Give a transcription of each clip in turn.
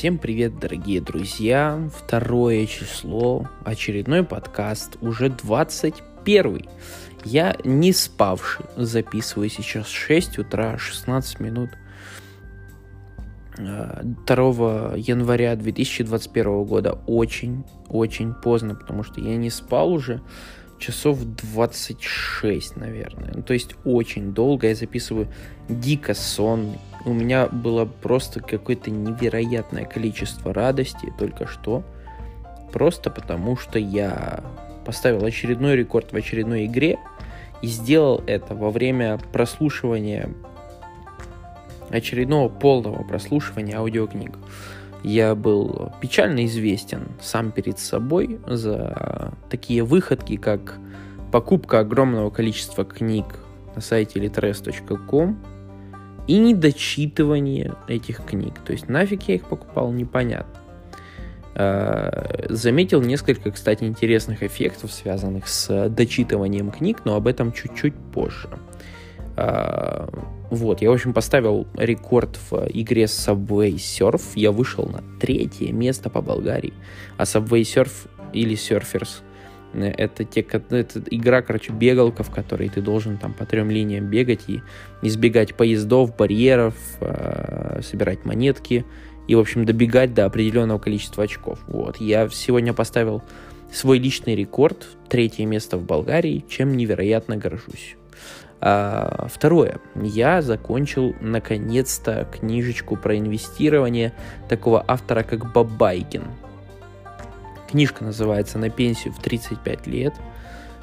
Всем привет, дорогие друзья! Второе число, очередной подкаст, уже 21 Я не спавший, записываю сейчас 6 утра, 16 минут 2 э, января 2021 года. Очень-очень поздно, потому что я не спал уже часов 26, наверное. То есть очень долго я записываю дико сонный. У меня было просто какое-то невероятное количество радости только что. Просто потому, что я поставил очередной рекорд в очередной игре и сделал это во время прослушивания очередного полного прослушивания аудиокниг. Я был печально известен сам перед собой за такие выходки, как покупка огромного количества книг на сайте litres.com и недочитывание этих книг. То есть нафиг я их покупал, непонятно. А, заметил несколько, кстати, интересных эффектов, связанных с дочитыванием книг, но об этом чуть-чуть позже. А, вот, я, в общем, поставил рекорд в игре Subway Surf. Я вышел на третье место по Болгарии. А Subway Surf или Surfers это, те, это игра, короче, бегалка, в которой ты должен там по трем линиям бегать и избегать поездов, барьеров, э, собирать монетки и, в общем, добегать до определенного количества очков. Вот, я сегодня поставил свой личный рекорд, третье место в Болгарии, чем невероятно горжусь. А, второе. Я закончил наконец-то книжечку про инвестирование такого автора, как Бабайкин. Книжка называется «На пенсию в 35 лет»,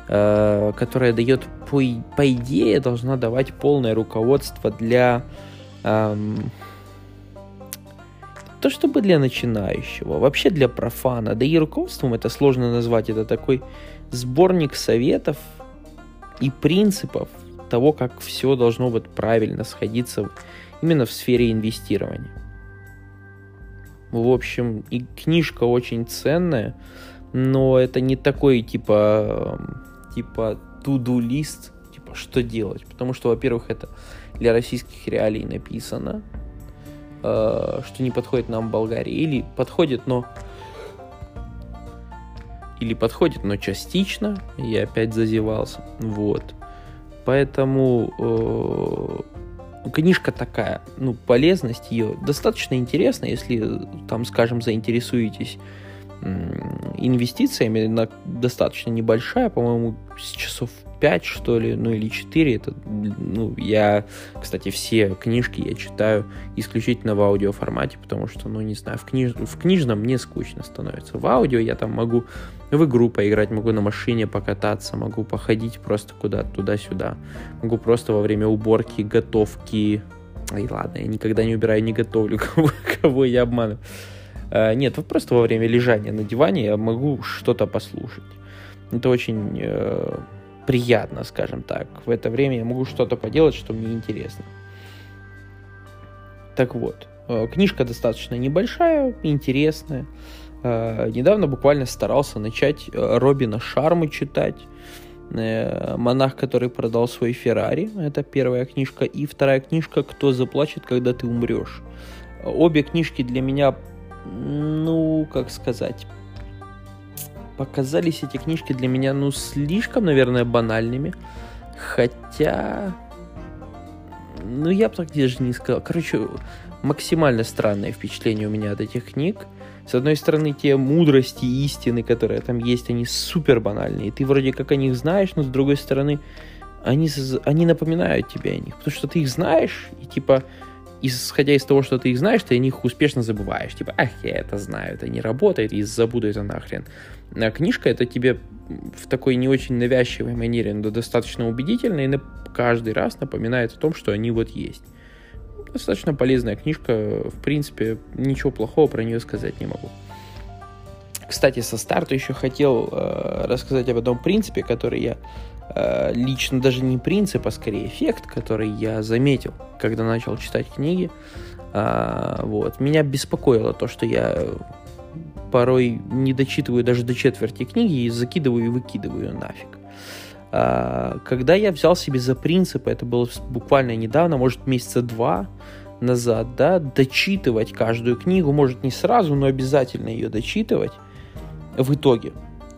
э, которая дает, по, по идее, должна давать полное руководство для... Эм, то чтобы для начинающего, вообще для профана, да и руководством это сложно назвать, это такой сборник советов и принципов того, как все должно быть правильно сходиться именно в сфере инвестирования. В общем, и книжка очень ценная, но это не такой типа типа to-do лист, типа что делать, потому что, во-первых, это для российских реалий написано, э, что не подходит нам в Болгарии, или подходит, но или подходит, но частично. Я опять зазевался. Вот. Поэтому э, книжка такая, ну, полезность ее достаточно интересна, если там, скажем, заинтересуетесь инвестициями, она достаточно небольшая, по-моему, с часов 5, что ли, ну или 4. Это, ну, я, кстати, все книжки я читаю исключительно в аудиоформате, потому что, ну, не знаю, в, книж... в книжном мне скучно становится. В аудио я там могу в игру поиграть, могу на машине покататься, могу походить просто куда-то туда-сюда. Могу просто во время уборки, готовки... Ай, ладно, я никогда не убираю, не готовлю, кого, кого я обманываю. А, нет, просто во время лежания на диване я могу что-то послушать. Это очень э, приятно, скажем так. В это время я могу что-то поделать, что мне интересно. Так вот, э, книжка достаточно небольшая, интересная. Э, недавно буквально старался начать э, Робина Шармы читать. Монах, который продал свой Феррари. Это первая книжка. И вторая книжка «Кто заплачет, когда ты умрешь». Обе книжки для меня, ну, как сказать, показались эти книжки для меня, ну, слишком, наверное, банальными. Хотя... Ну, я бы так даже не сказал. Короче, максимально странное впечатление у меня от этих книг. С одной стороны, те мудрости и истины, которые там есть, они супер банальные. Ты вроде как о них знаешь, но с другой стороны, они, они напоминают тебе о них. Потому что ты их знаешь, и типа, исходя из того, что ты их знаешь, ты о них успешно забываешь. Типа, ах, я это знаю, это не работает, и забуду это нахрен. А книжка это тебе в такой не очень навязчивой манере, но достаточно убедительно и каждый раз напоминает о том, что они вот есть. Достаточно полезная книжка, в принципе, ничего плохого про нее сказать не могу. Кстати, со старта еще хотел э, рассказать об одном принципе, который я лично даже не принцип, а скорее эффект, который я заметил, когда начал читать книги. Э, вот. Меня беспокоило то, что я порой не дочитываю даже до четверти книги и закидываю и выкидываю нафиг. А, когда я взял себе за принцип, это было буквально недавно, может месяца два, назад, да, дочитывать каждую книгу, может не сразу, но обязательно ее дочитывать в итоге,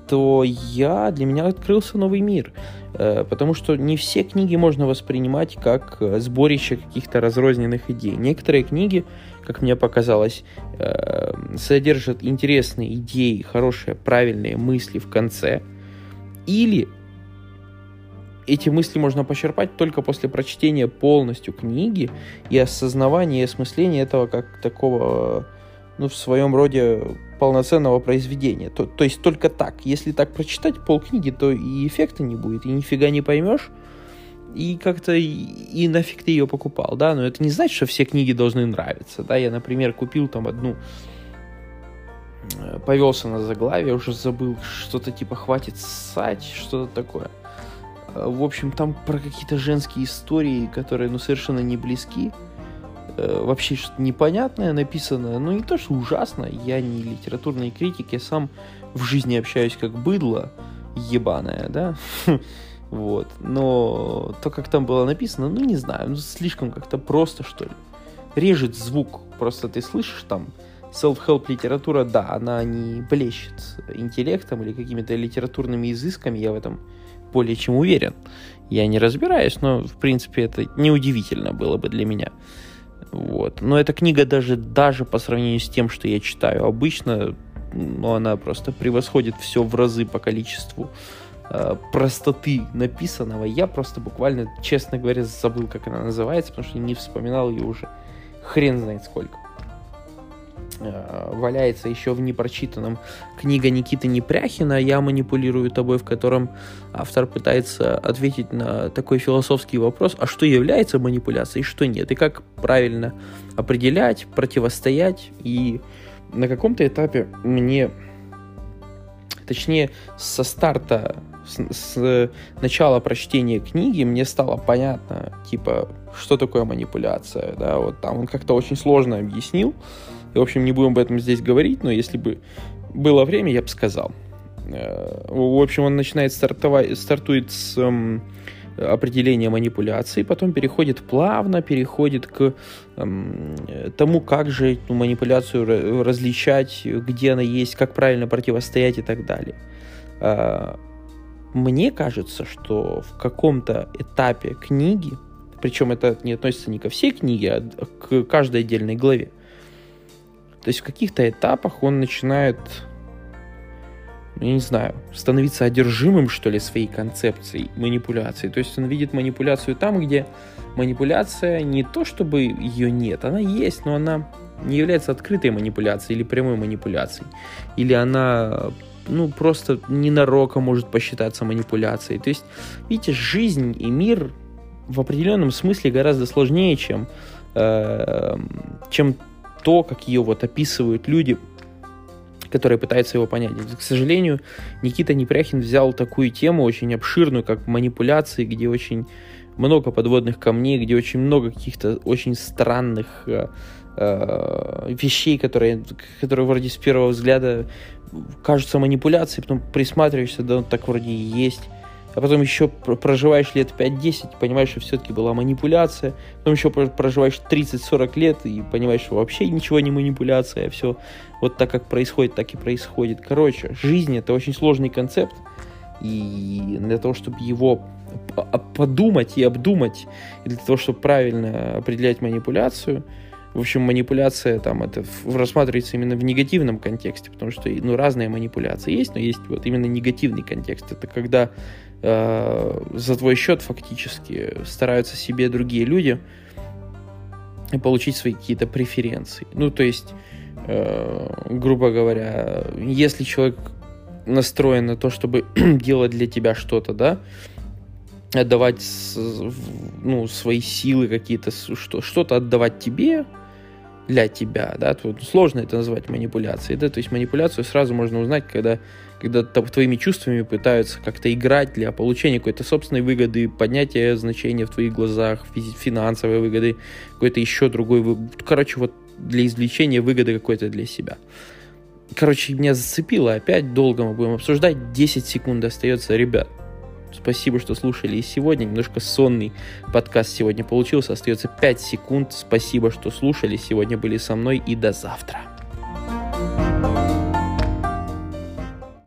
то я, для меня открылся новый мир. Э, потому что не все книги можно воспринимать как э, сборище каких-то разрозненных идей. Некоторые книги, как мне показалось, э, содержат интересные идеи, хорошие, правильные мысли в конце. Или эти мысли можно почерпать только после прочтения полностью книги и осознавания и осмысления этого как такого, ну, в своем роде полноценного произведения. То, то есть только так. Если так прочитать полкниги, то и эффекта не будет, и нифига не поймешь. И как-то и, и нафиг ты ее покупал, да, но это не значит, что все книги должны нравиться, да, я, например, купил там одну, э, повелся на заглавие, уже забыл, что-то типа «Хватит ссать», что-то такое. Э, в общем, там про какие-то женские истории, которые, ну, совершенно не близки, Э, вообще что-то непонятное написанное, ну не то, что ужасно, я не литературный критик, я сам в жизни общаюсь как быдло ебаное, да, вот, но то, как там было написано, ну не знаю, ну слишком как-то просто, что ли, режет звук, просто ты слышишь там, self-help литература, да, она не блещет интеллектом или какими-то литературными изысками, я в этом более чем уверен. Я не разбираюсь, но, в принципе, это неудивительно было бы для меня. Вот. Но эта книга даже, даже по сравнению с тем, что я читаю обычно, ну, она просто превосходит все в разы по количеству э, простоты написанного. Я просто буквально, честно говоря, забыл, как она называется, потому что не вспоминал ее уже хрен знает сколько. Э, валяется еще в непрочитанном книга Никиты Непряхина «Я манипулирую тобой», в котором автор пытается ответить на такой философский вопрос, а что является манипуляцией, что нет, и как правильно определять, противостоять. И на каком-то этапе мне, точнее, со старта с, с начала прочтения книги мне стало понятно, типа, что такое манипуляция, да, вот там он как-то очень сложно объяснил, и, в общем, не будем об этом здесь говорить, но если бы было время, я бы сказал. Э, в общем, он начинает стартовать, стартует с эм, определения манипуляции, потом переходит плавно, переходит к эм, тому, как же эту манипуляцию различать, где она есть, как правильно противостоять и так далее. Мне кажется, что в каком-то этапе книги, причем это не относится не ко всей книге, а к каждой отдельной главе, то есть в каких-то этапах он начинает, ну, я не знаю, становиться одержимым, что ли, своей концепцией манипуляции. То есть он видит манипуляцию там, где манипуляция не то, чтобы ее нет, она есть, но она не является открытой манипуляцией или прямой манипуляцией. Или она ну, просто ненароком может посчитаться манипуляцией. То есть, видите, жизнь и мир в определенном смысле гораздо сложнее, чем, э, чем то, как ее вот описывают люди, которые пытаются его понять. К сожалению, Никита Непряхин взял такую тему очень обширную, как манипуляции, где очень много подводных камней, где очень много каких-то очень странных э, э, вещей, которые, которые вроде с первого взгляда кажутся манипуляцией, потом присматриваешься, да, так вроде и есть. А потом еще проживаешь лет 5-10, понимаешь, что все-таки была манипуляция, потом еще проживаешь 30-40 лет и понимаешь, что вообще ничего не манипуляция, а все вот так, как происходит, так и происходит. Короче, жизнь это очень сложный концепт, и для того, чтобы его подумать и обдумать, и для того, чтобы правильно определять манипуляцию, в общем, манипуляция там это рассматривается именно в негативном контексте, потому что ну, разные манипуляции есть, но есть вот именно негативный контекст. Это когда э, за твой счет фактически стараются себе другие люди получить свои какие-то преференции. Ну, то есть, э, грубо говоря, если человек настроен на то, чтобы делать для тебя что-то, да, отдавать ну, свои силы какие-то, что-то отдавать тебе, для тебя, да, тут сложно это назвать манипуляцией, да, то есть манипуляцию сразу можно узнать, когда, когда твоими чувствами пытаются как-то играть для получения какой-то собственной выгоды, поднятия значения в твоих глазах, финансовой выгоды, какой-то еще другой, короче, вот для извлечения выгоды какой-то для себя. Короче, меня зацепило, опять долго мы будем обсуждать, 10 секунд остается, ребят. Спасибо, что слушали и сегодня. Немножко сонный подкаст сегодня получился. Остается 5 секунд. Спасибо, что слушали. Сегодня были со мной и до завтра.